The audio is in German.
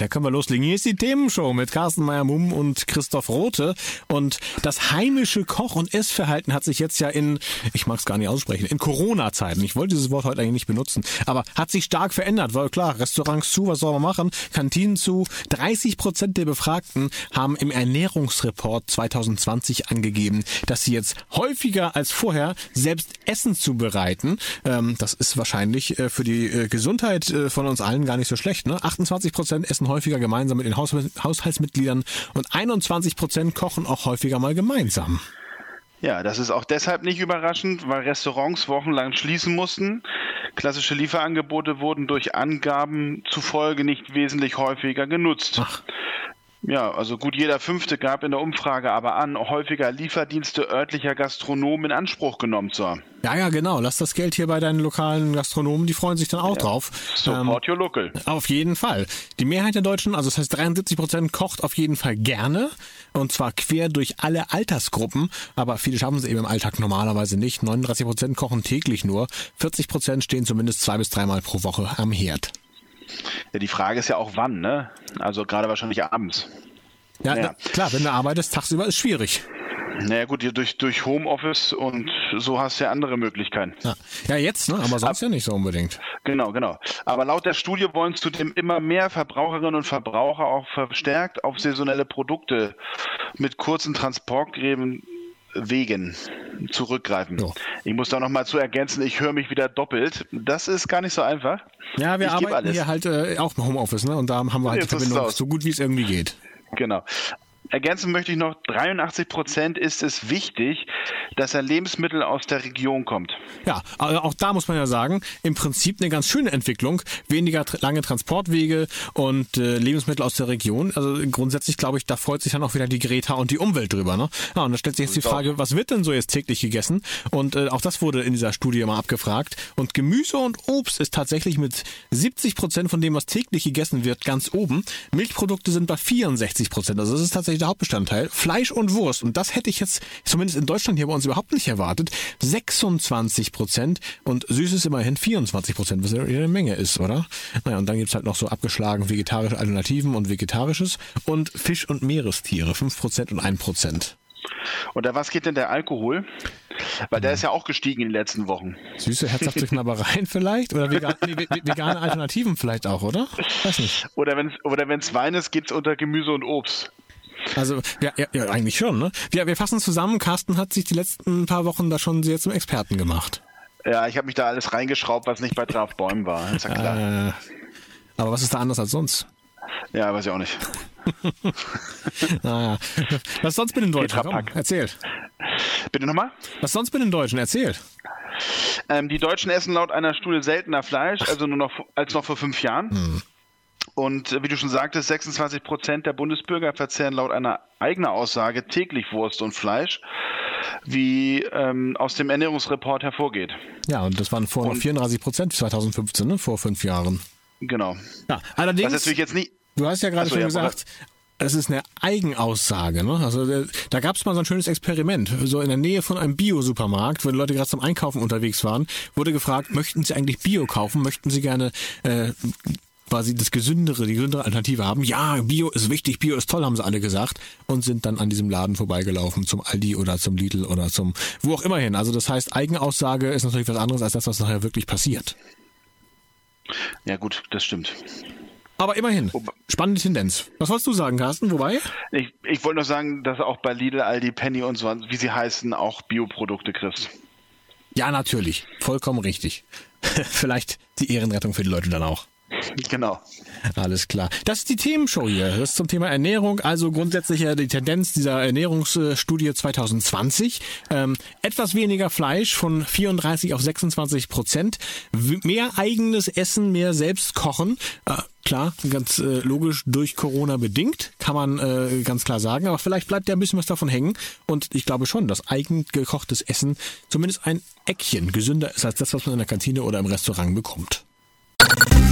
Da können wir loslegen. Hier ist die Themenshow mit Carsten Meyer-Mumm und Christoph Rote. Und das heimische Koch- und Essverhalten hat sich jetzt ja in, ich mag es gar nicht aussprechen, in Corona-Zeiten, ich wollte dieses Wort heute eigentlich nicht benutzen, aber hat sich stark verändert, weil klar, Restaurants zu, was soll man machen? Kantinen zu. 30 Prozent der Befragten haben im Ernährungsreport 2020 angegeben, dass sie jetzt häufiger als vorher selbst Essen zubereiten. Ähm, das ist wahrscheinlich äh, für die äh, Gesundheit äh, von uns allen gar nicht so schlecht. Ne? 28 Prozent essen häufiger gemeinsam mit den Haus Haushaltsmitgliedern und 21 Prozent kochen auch häufiger mal gemeinsam. Ja, das ist auch deshalb nicht überraschend, weil Restaurants wochenlang schließen mussten. Klassische Lieferangebote wurden durch Angaben zufolge nicht wesentlich häufiger genutzt. Ach. Ja, also gut jeder Fünfte gab in der Umfrage aber an, häufiger Lieferdienste örtlicher Gastronomen in Anspruch genommen zu haben. Ja, ja, genau. Lass das Geld hier bei deinen lokalen Gastronomen, die freuen sich dann auch ja. drauf. Support ähm, your local. Auf jeden Fall. Die Mehrheit der Deutschen, also das heißt 73 Prozent, kocht auf jeden Fall gerne. Und zwar quer durch alle Altersgruppen. Aber viele schaffen es eben im Alltag normalerweise nicht. 39 Prozent kochen täglich nur. 40 Prozent stehen zumindest zwei bis dreimal pro Woche am Herd. Ja, die Frage ist ja auch wann, ne? Also gerade wahrscheinlich abends. Ja, ja. Na, klar, wenn du arbeitest, tagsüber ist schwierig. Naja gut, durch, durch Homeoffice und so hast du ja andere Möglichkeiten. Ja, ja jetzt, ne? aber sonst Ab, ja nicht so unbedingt. Genau, genau. Aber laut der Studie wollen zudem immer mehr Verbraucherinnen und Verbraucher auch verstärkt auf saisonelle Produkte mit kurzen Transportgräben Wegen zurückgreifen. So. Ich muss da nochmal zu ergänzen, ich höre mich wieder doppelt. Das ist gar nicht so einfach. Ja, wir ich arbeiten hier halt äh, auch im Homeoffice, ne? Und da haben wir halt Jetzt die Verbindung so gut wie es irgendwie geht. Genau. Ergänzen möchte ich noch, 83 Prozent ist es wichtig, dass ein Lebensmittel aus der Region kommt. Ja, aber auch da muss man ja sagen, im Prinzip eine ganz schöne Entwicklung. Weniger lange Transportwege und äh, Lebensmittel aus der Region. Also grundsätzlich glaube ich, da freut sich dann auch wieder die Greta und die Umwelt drüber. Ne? Ja, und da stellt sich jetzt die Frage, was wird denn so jetzt täglich gegessen? Und äh, auch das wurde in dieser Studie mal abgefragt. Und Gemüse und Obst ist tatsächlich mit 70 Prozent von dem, was täglich gegessen wird, ganz oben. Milchprodukte sind bei 64 Prozent. Also das ist tatsächlich der Hauptbestandteil. Fleisch und Wurst. Und das hätte ich jetzt zumindest in Deutschland hier bei uns überhaupt nicht erwartet. 26 Prozent und Süßes immerhin 24 Prozent, was ja eine Menge ist, oder? Naja, und dann gibt's halt noch so abgeschlagen vegetarische Alternativen und vegetarisches und Fisch und Meerestiere, 5 Prozent und 1 Prozent. Und da was geht denn der Alkohol? Weil der ist ja auch gestiegen in den letzten Wochen. Süße, herzhafte Knabbereien vielleicht? Oder vegan, nee, vegane Alternativen vielleicht auch, oder? Weiß nicht. Oder wenn es oder wenn's Wein ist, geht's unter Gemüse und Obst. Also, ja, ja, ja eigentlich schon, ne? Wir, wir fassen zusammen, Carsten hat sich die letzten paar Wochen da schon sehr zum Experten gemacht. Ja, ich habe mich da alles reingeschraubt, was nicht bei Draft Bäumen war, ist ja klar. Äh, aber was ist da anders als sonst? Ja, weiß ich auch nicht. naja. Was sonst mit den Deutschen? Komm, erzähl. Bitte nochmal? Was sonst mit den Deutschen? Erzähl. Ähm, die Deutschen essen laut einer Studie seltener Fleisch, also nur noch als noch vor fünf Jahren. Hm. Und äh, wie du schon sagtest, 26 Prozent der Bundesbürger verzehren laut einer eigenen Aussage täglich Wurst und Fleisch, wie ähm, aus dem Ernährungsreport hervorgeht. Ja, und das waren vor 34 Prozent 2015, ne? vor fünf Jahren. Genau. Ja, allerdings. Natürlich jetzt nie du hast ja gerade schon ja, gesagt, es ist eine Eigenaussage. Ne? Also äh, da gab es mal so ein schönes Experiment. So in der Nähe von einem Bio-Supermarkt, wo die Leute gerade zum Einkaufen unterwegs waren, wurde gefragt, möchten Sie eigentlich Bio kaufen? Möchten Sie gerne äh, quasi das gesündere, die gesündere Alternative haben. Ja, Bio ist wichtig, Bio ist toll, haben sie alle gesagt und sind dann an diesem Laden vorbeigelaufen zum Aldi oder zum Lidl oder zum wo auch immer hin. Also das heißt, Eigenaussage ist natürlich was anderes als das, was nachher wirklich passiert. Ja gut, das stimmt. Aber immerhin, spannende Tendenz. Was wolltest du sagen, Carsten? Wobei? Ich, ich wollte noch sagen, dass auch bei Lidl, Aldi, Penny und so, wie sie heißen, auch Bioprodukte kriegst. Ja, natürlich. Vollkommen richtig. Vielleicht die Ehrenrettung für die Leute dann auch. Genau. Alles klar. Das ist die Themenshow hier. Das ist zum Thema Ernährung. Also grundsätzlich ja die Tendenz dieser Ernährungsstudie 2020. Ähm, etwas weniger Fleisch von 34 auf 26 Prozent. Mehr eigenes Essen, mehr selbst kochen. Äh, Klar, ganz äh, logisch durch Corona bedingt, kann man äh, ganz klar sagen. Aber vielleicht bleibt ja ein bisschen was davon hängen. Und ich glaube schon, dass eigen gekochtes Essen zumindest ein Eckchen gesünder ist als das, was man in der Kantine oder im Restaurant bekommt.